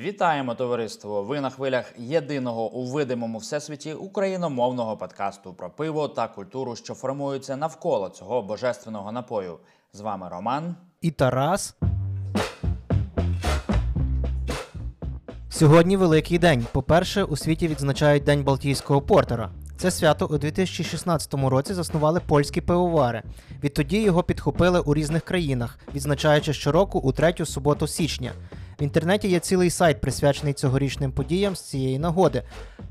Вітаємо товариство! Ви на хвилях єдиного у видимому всесвіті україномовного подкасту про пиво та культуру, що формуються навколо цього божественного напою. З вами Роман. і Тарас. Сьогодні великий день. По-перше, у світі відзначають День Балтійського портера. Це свято у 2016 році заснували польські пивовари. Відтоді його підхопили у різних країнах, відзначаючи щороку у третю суботу січня. В інтернеті є цілий сайт, присвячений цьогорічним подіям з цієї нагоди.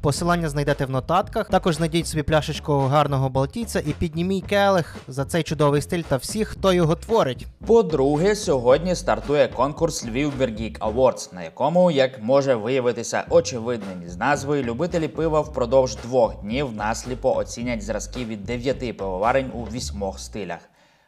Посилання знайдете в нотатках. Також знайдіть собі пляшечку гарного балтійця і піднімій келих за цей чудовий стиль та всіх, хто його творить. По-друге, сьогодні стартує конкурс Львів Бергік Awards, на якому, як може виявитися очевидним із назви, любителі пива впродовж двох днів насліпо оцінять зразки від дев'яти пивоварень у вісьмох стилях.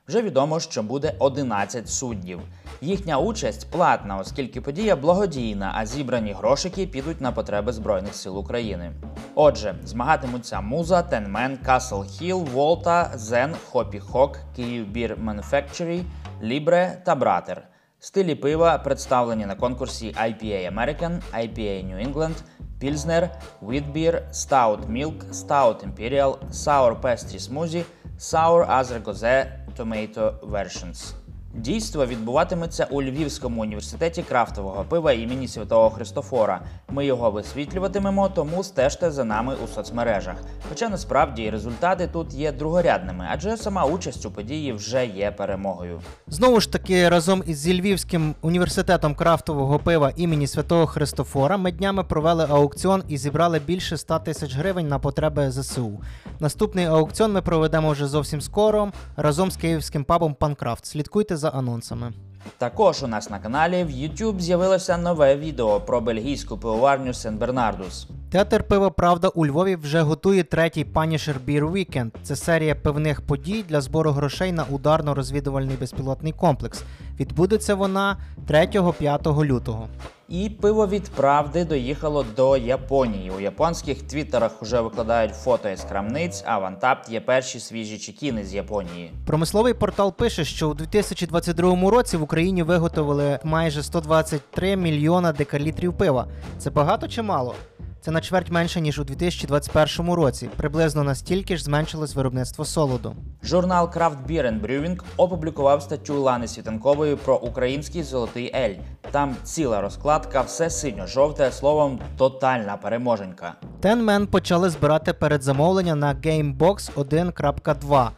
Вже відомо, що буде 11 суддів. Їхня участь платна, оскільки подія благодійна, а зібрані грошики підуть на потреби Збройних сил України. Отже, змагатимуться Муза, Ten Men, Castle Hill, Volta, Zen, Hoppy Hog, Kyiv Beer Manufactory, Libre та Братер. Стилі пива представлені на конкурсі IPA American, IPA New England, Pilsner, Wheat Beer, Stout Milk, Stout Imperial, Sour Pastry Smoothie, Sour Azar Goze Tomato Versions. Дійство відбуватиметься у Львівському університеті крафтового пива імені Святого Христофора. Ми його висвітлюватимемо, тому стежте за нами у соцмережах. Хоча насправді результати тут є другорядними, адже сама участь у події вже є перемогою. Знову ж таки, разом із Львівським університетом крафтового пива імені Святого Христофора ми днями провели аукціон і зібрали більше 100 тисяч гривень на потреби ЗСУ. Наступний аукціон ми проведемо вже зовсім скоро разом з київським пабом Панкрафт. Слідкуйте за анонсами. Також у нас на каналі в YouTube з'явилося нове відео про бельгійську пивоварню Сен Бернардус. Театр пива Правда у Львові вже готує третій Punisher Beer Weekend. Це серія пивних подій для збору грошей на ударно-розвідувальний безпілотний комплекс. Відбудеться вона 3-5 лютого. І пиво від правди доїхало до Японії. У японських твіттерах вже викладають фото із крамниць, а в є перші свіжі чекіни з Японії. Промисловий портал пише, що у 2022 році в Україні виготовили майже 123 мільйона декалітрів пива. Це багато чи мало? Це на чверть менше ніж у 2021 році. Приблизно настільки ж зменшилось виробництво солоду. Журнал Craft Beer and Brewing опублікував статтю Лани Світанкової про український золотий ель. Там ціла розкладка, все синьо-жовте, словом, тотальна переможенька. Tenman почали збирати передзамовлення на Gamebox 1.2.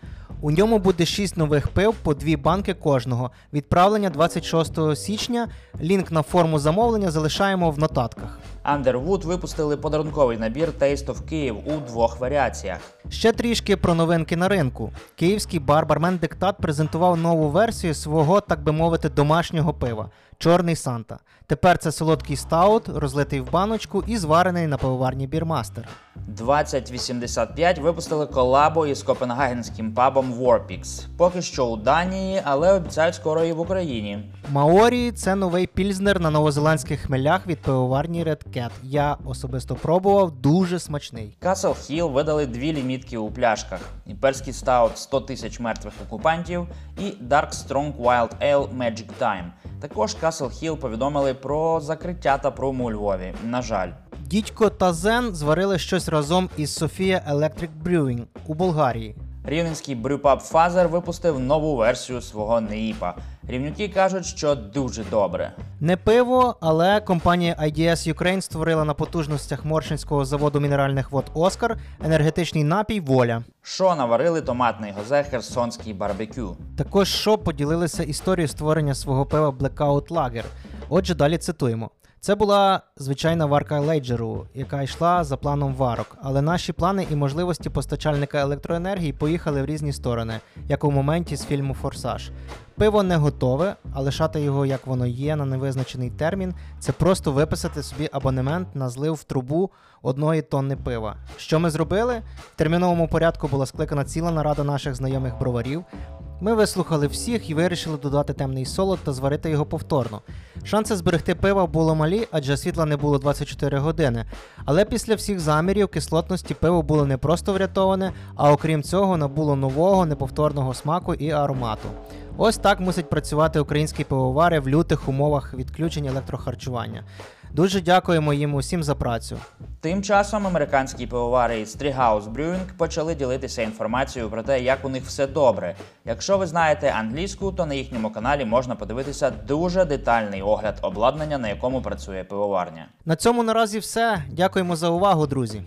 У ньому буде 6 нових пив по 2 банки кожного. Відправлення 26 січня. Лінк на форму замовлення залишаємо в нотатках. Underwood випустили подарунковий набір Taste of Kyiv у двох варіаціях. Ще трішки про новинки на ринку. Київський бар Бармен Диктат презентував нову версію свого, так би мовити, домашнього пива Чорний Санта. Тепер це солодкий стаут, розлитий в баночку і зварений на пивоварні Beermaster. 2085 випустили колабо із копенгагенським пабом WarPigs. Поки що у Данії, але обіцяють скоро і в Україні. Маорі це новий пільзнер на новозеландських хмелях від пивоварні Red Cat. Я особисто пробував, дуже смачний. Castle Hill видали дві лімітки у пляшках: імперський стаут 100 тисяч мертвих окупантів і Dark Strong Wild Ale Magic Time. Також Castle Hill повідомили про закриття та прому у Львові. На жаль. Дідько та Зен зварили щось разом із Sofia Electric Brewing у Болгарії. Рівненський брюпаб Фазер випустив нову версію свого неїпа. Рівнюки кажуть, що дуже добре. Не пиво, але компанія IDS Ukraine створила на потужностях Моршинського заводу мінеральних вод Оскар енергетичний напій Воля. Що наварили томатний гозе Херсонський барбекю. Також що поділилися історією створення свого пива Blackout Lager. Отже, далі цитуємо. Це була звичайна варка лейджеру, яка йшла за планом варок, але наші плани і можливості постачальника електроенергії поїхали в різні сторони, як у моменті з фільму Форсаж. Пиво не готове, а лишати його як воно є на невизначений термін це просто виписати собі абонемент на злив в трубу одної тонни пива. Що ми зробили? В терміновому порядку була скликана ціла нарада наших знайомих броварів. Ми вислухали всіх і вирішили додати темний солод та зварити його повторно. Шанси зберегти пива було малі, адже світла не було 24 години. Але після всіх замірів кислотності пиво було не просто врятоване, а окрім цього набуло нового неповторного смаку і аромату. Ось так мусять працювати українські пивовари в лютих умовах відключень електрохарчування. Дуже дякуємо їм усім за працю. Тим часом американські пивовари із Treehouse Brewing почали ділитися інформацією про те, як у них все добре. Якщо ви знаєте англійську, то на їхньому каналі можна подивитися дуже детальний огляд обладнання, на якому працює пивоварня. На цьому наразі все. Дякуємо за увагу, друзі.